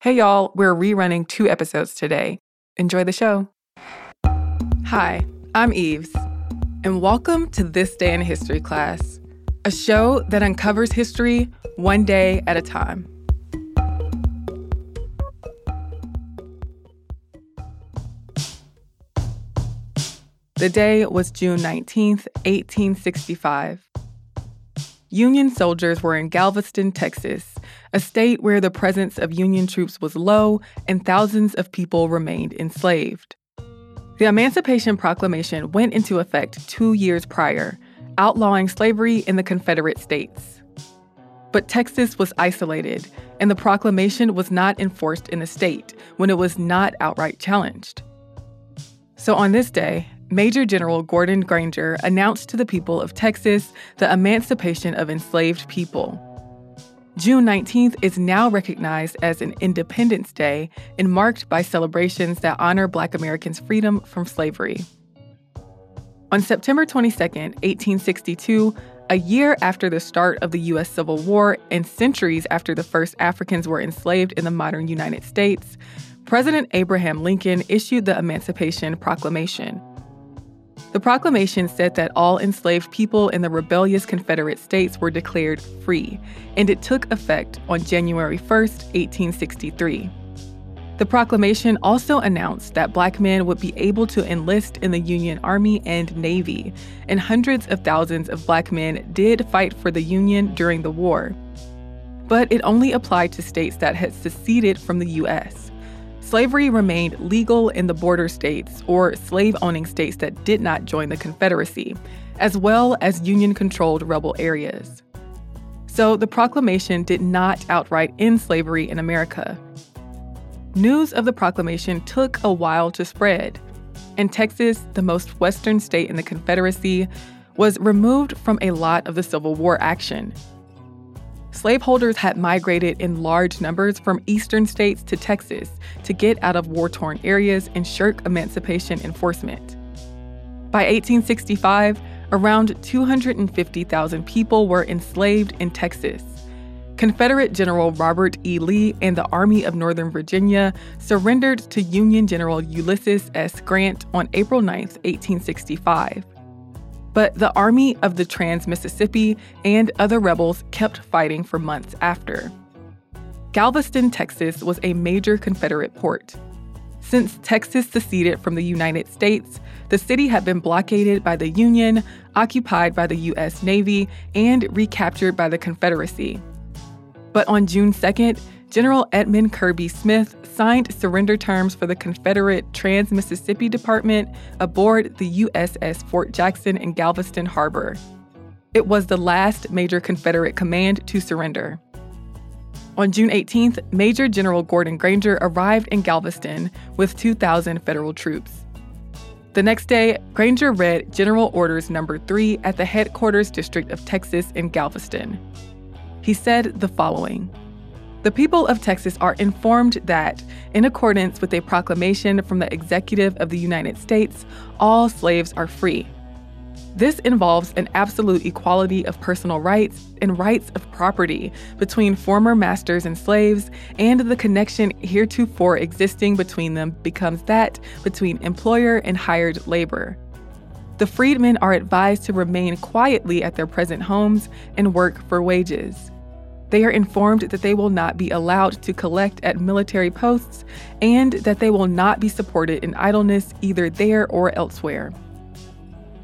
Hey, y'all, we're rerunning two episodes today. Enjoy the show. Hi, I'm Eves, and welcome to This Day in History class, a show that uncovers history one day at a time. The day was June 19th, 1865. Union soldiers were in Galveston, Texas, a state where the presence of Union troops was low and thousands of people remained enslaved. The Emancipation Proclamation went into effect two years prior, outlawing slavery in the Confederate States. But Texas was isolated, and the proclamation was not enforced in the state when it was not outright challenged. So on this day, Major General Gordon Granger announced to the people of Texas the emancipation of enslaved people. June 19th is now recognized as an Independence Day and marked by celebrations that honor Black Americans' freedom from slavery. On September 22, 1862, a year after the start of the U.S. Civil War and centuries after the first Africans were enslaved in the modern United States, President Abraham Lincoln issued the Emancipation Proclamation. The proclamation said that all enslaved people in the rebellious Confederate States were declared free, and it took effect on January 1, 1863. The proclamation also announced that black men would be able to enlist in the Union Army and Navy, and hundreds of thousands of black men did fight for the Union during the war. But it only applied to states that had seceded from the U.S slavery remained legal in the border states or slave owning states that did not join the Confederacy, as well as Union controlled rebel areas. So the proclamation did not outright end slavery in America. News of the proclamation took a while to spread, and Texas, the most western state in the Confederacy, was removed from a lot of the Civil War action slaveholders had migrated in large numbers from eastern states to Texas to get out of war torn areas and shirk emancipation enforcement. By 1865, around 250,000 people were enslaved in Texas. Confederate General Robert E. Lee and the Army of Northern Virginia surrendered to Union General Ulysses S. Grant on April 9, 1865. But the Army of the Trans Mississippi and other rebels kept fighting for months after. Galveston, Texas was a major Confederate port. Since Texas seceded from the United States, the city had been blockaded by the Union, occupied by the U.S. Navy, and recaptured by the Confederacy. But on June 2nd, General Edmund Kirby Smith signed surrender terms for the Confederate Trans Mississippi Department aboard the USS Fort Jackson in Galveston Harbor. It was the last major Confederate command to surrender. On June 18th, Major General Gordon Granger arrived in Galveston with 2,000 federal troops. The next day, Granger read General Orders Number 3 at the headquarters district of Texas in Galveston. He said the following the people of Texas are informed that, in accordance with a proclamation from the Executive of the United States, all slaves are free. This involves an absolute equality of personal rights and rights of property between former masters and slaves, and the connection heretofore existing between them becomes that between employer and hired labor. The freedmen are advised to remain quietly at their present homes and work for wages. They are informed that they will not be allowed to collect at military posts and that they will not be supported in idleness either there or elsewhere.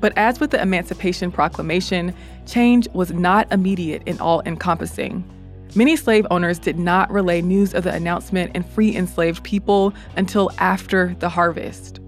But as with the Emancipation Proclamation, change was not immediate and all encompassing. Many slave owners did not relay news of the announcement and free enslaved people until after the harvest.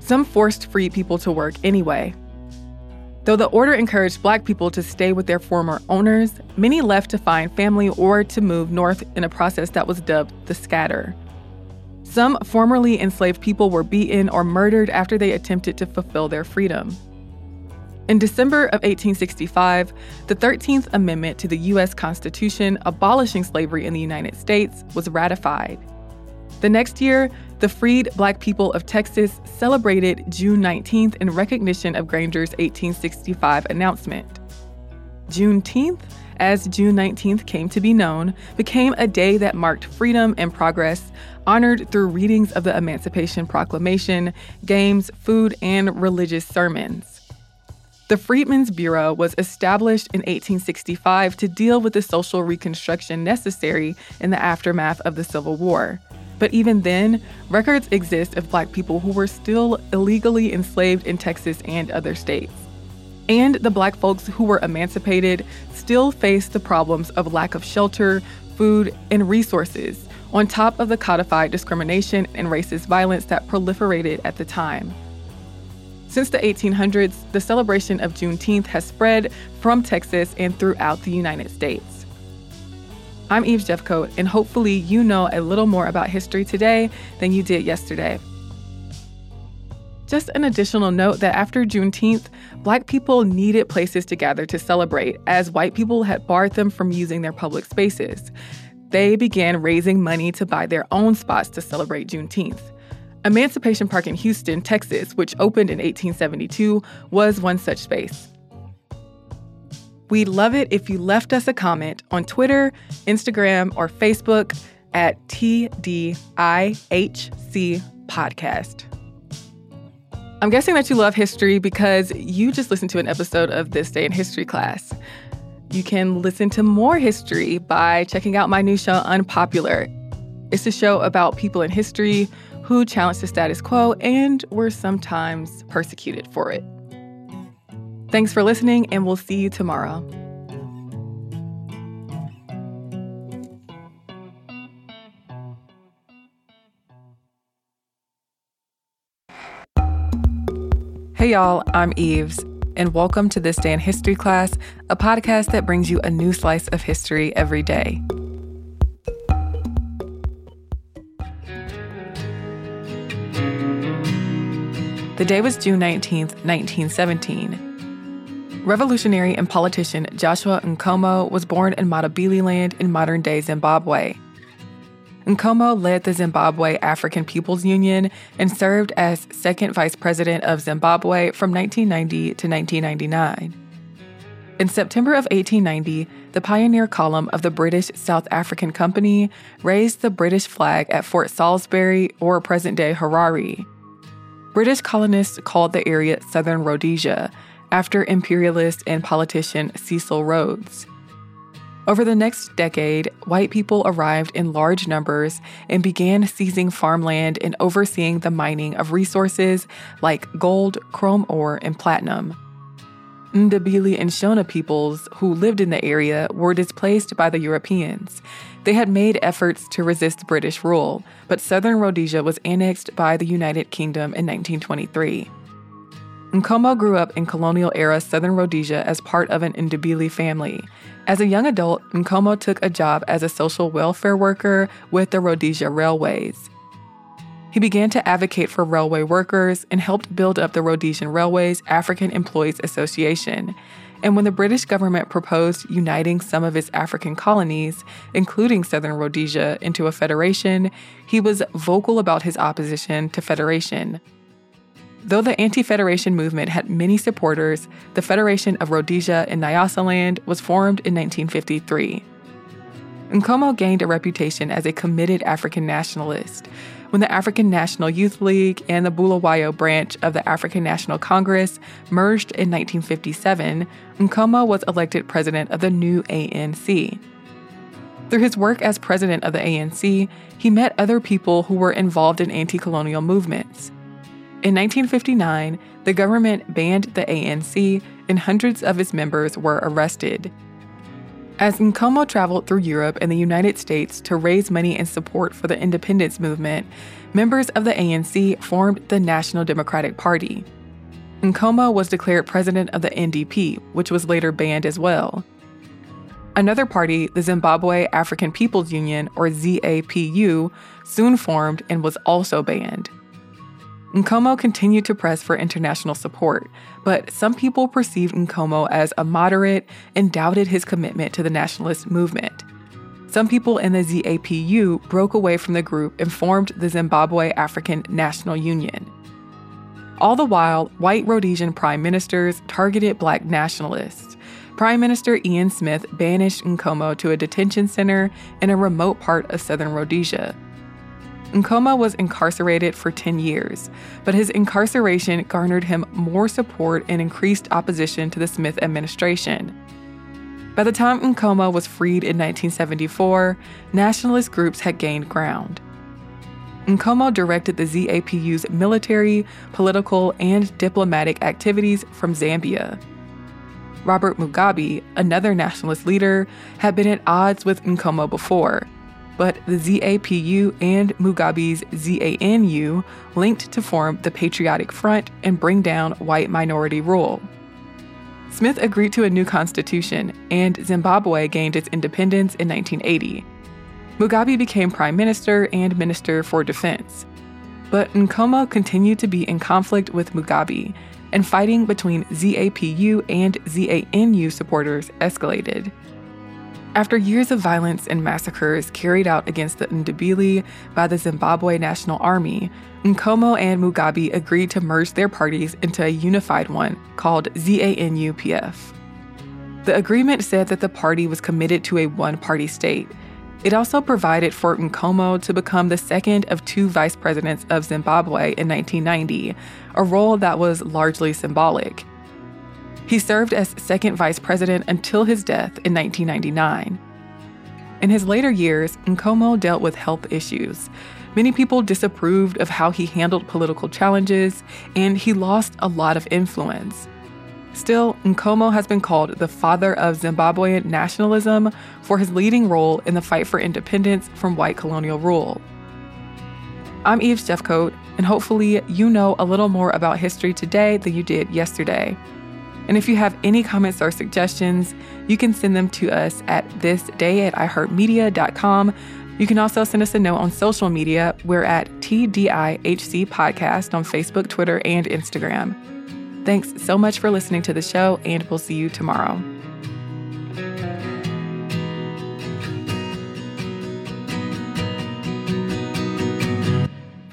Some forced free people to work anyway, Though the order encouraged black people to stay with their former owners, many left to find family or to move north in a process that was dubbed the scatter. Some formerly enslaved people were beaten or murdered after they attempted to fulfill their freedom. In December of 1865, the 13th Amendment to the U.S. Constitution abolishing slavery in the United States was ratified. The next year, the freed black people of Texas celebrated June 19th in recognition of Granger's 1865 announcement. Juneteenth, as June 19th came to be known, became a day that marked freedom and progress, honored through readings of the Emancipation Proclamation, games, food, and religious sermons. The Freedmen's Bureau was established in 1865 to deal with the social reconstruction necessary in the aftermath of the Civil War. But even then, records exist of black people who were still illegally enslaved in Texas and other states. And the black folks who were emancipated still faced the problems of lack of shelter, food, and resources, on top of the codified discrimination and racist violence that proliferated at the time. Since the 1800s, the celebration of Juneteenth has spread from Texas and throughout the United States. I'm Eve Jeffcoat, and hopefully, you know a little more about history today than you did yesterday. Just an additional note that after Juneteenth, Black people needed places to gather to celebrate, as white people had barred them from using their public spaces. They began raising money to buy their own spots to celebrate Juneteenth. Emancipation Park in Houston, Texas, which opened in 1872, was one such space. We'd love it if you left us a comment on Twitter, Instagram, or Facebook at TDIHC Podcast. I'm guessing that you love history because you just listened to an episode of This Day in History class. You can listen to more history by checking out my new show, Unpopular. It's a show about people in history who challenged the status quo and were sometimes persecuted for it. Thanks for listening, and we'll see you tomorrow. Hey, y'all, I'm Eves, and welcome to This Day in History class, a podcast that brings you a new slice of history every day. The day was June 19th, 1917. Revolutionary and politician Joshua Nkomo was born in Matabeleland in modern day Zimbabwe. Nkomo led the Zimbabwe African People's Union and served as second vice president of Zimbabwe from 1990 to 1999. In September of 1890, the pioneer column of the British South African Company raised the British flag at Fort Salisbury or present day Harare. British colonists called the area Southern Rhodesia after imperialist and politician Cecil Rhodes. Over the next decade, white people arrived in large numbers and began seizing farmland and overseeing the mining of resources like gold, chrome ore, and platinum. Ndebele and Shona peoples who lived in the area were displaced by the Europeans. They had made efforts to resist British rule, but southern Rhodesia was annexed by the United Kingdom in 1923. Nkomo grew up in colonial era southern Rhodesia as part of an Ndebele family. As a young adult, Nkomo took a job as a social welfare worker with the Rhodesia Railways. He began to advocate for railway workers and helped build up the Rhodesian Railways African Employees Association. And when the British government proposed uniting some of its African colonies, including southern Rhodesia, into a federation, he was vocal about his opposition to federation. Though the anti federation movement had many supporters, the Federation of Rhodesia and Nyasaland was formed in 1953. Nkomo gained a reputation as a committed African nationalist, when the African National Youth League and the Bulawayo branch of the African National Congress merged in 1957, Nkomo was elected president of the new ANC. Through his work as president of the ANC, he met other people who were involved in anti colonial movements. In 1959, the government banned the ANC and hundreds of its members were arrested. As Nkomo traveled through Europe and the United States to raise money and support for the independence movement, members of the ANC formed the National Democratic Party. Nkomo was declared president of the NDP, which was later banned as well. Another party, the Zimbabwe African People's Union, or ZAPU, soon formed and was also banned. Nkomo continued to press for international support, but some people perceived Nkomo as a moderate and doubted his commitment to the nationalist movement. Some people in the ZAPU broke away from the group and formed the Zimbabwe African National Union. All the while, white Rhodesian prime ministers targeted black nationalists. Prime Minister Ian Smith banished Nkomo to a detention center in a remote part of southern Rhodesia. Nkomo was incarcerated for 10 years, but his incarceration garnered him more support and increased opposition to the Smith administration. By the time Nkomo was freed in 1974, nationalist groups had gained ground. Nkomo directed the ZAPU's military, political, and diplomatic activities from Zambia. Robert Mugabe, another nationalist leader, had been at odds with Nkomo before, but the ZAPU and Mugabe's ZANU linked to form the Patriotic Front and bring down white minority rule. Smith agreed to a new constitution, and Zimbabwe gained its independence in 1980. Mugabe became prime minister and minister for defense. But Nkomo continued to be in conflict with Mugabe, and fighting between ZAPU and ZANU supporters escalated. After years of violence and massacres carried out against the Ndebele by the Zimbabwe National Army, Nkomo and Mugabe agreed to merge their parties into a unified one called ZANU PF. The agreement said that the party was committed to a one party state. It also provided for Nkomo to become the second of two vice presidents of Zimbabwe in 1990, a role that was largely symbolic. He served as second vice president until his death in 1999. In his later years, Nkomo dealt with health issues. Many people disapproved of how he handled political challenges, and he lost a lot of influence. Still, Nkomo has been called the father of Zimbabwean nationalism for his leading role in the fight for independence from white colonial rule. I'm Eve Jeffcoat, and hopefully, you know a little more about history today than you did yesterday. And if you have any comments or suggestions, you can send them to us at thisday at iheartmedia.com. You can also send us a note on social media. We're at TDIHC Podcast on Facebook, Twitter, and Instagram. Thanks so much for listening to the show, and we'll see you tomorrow.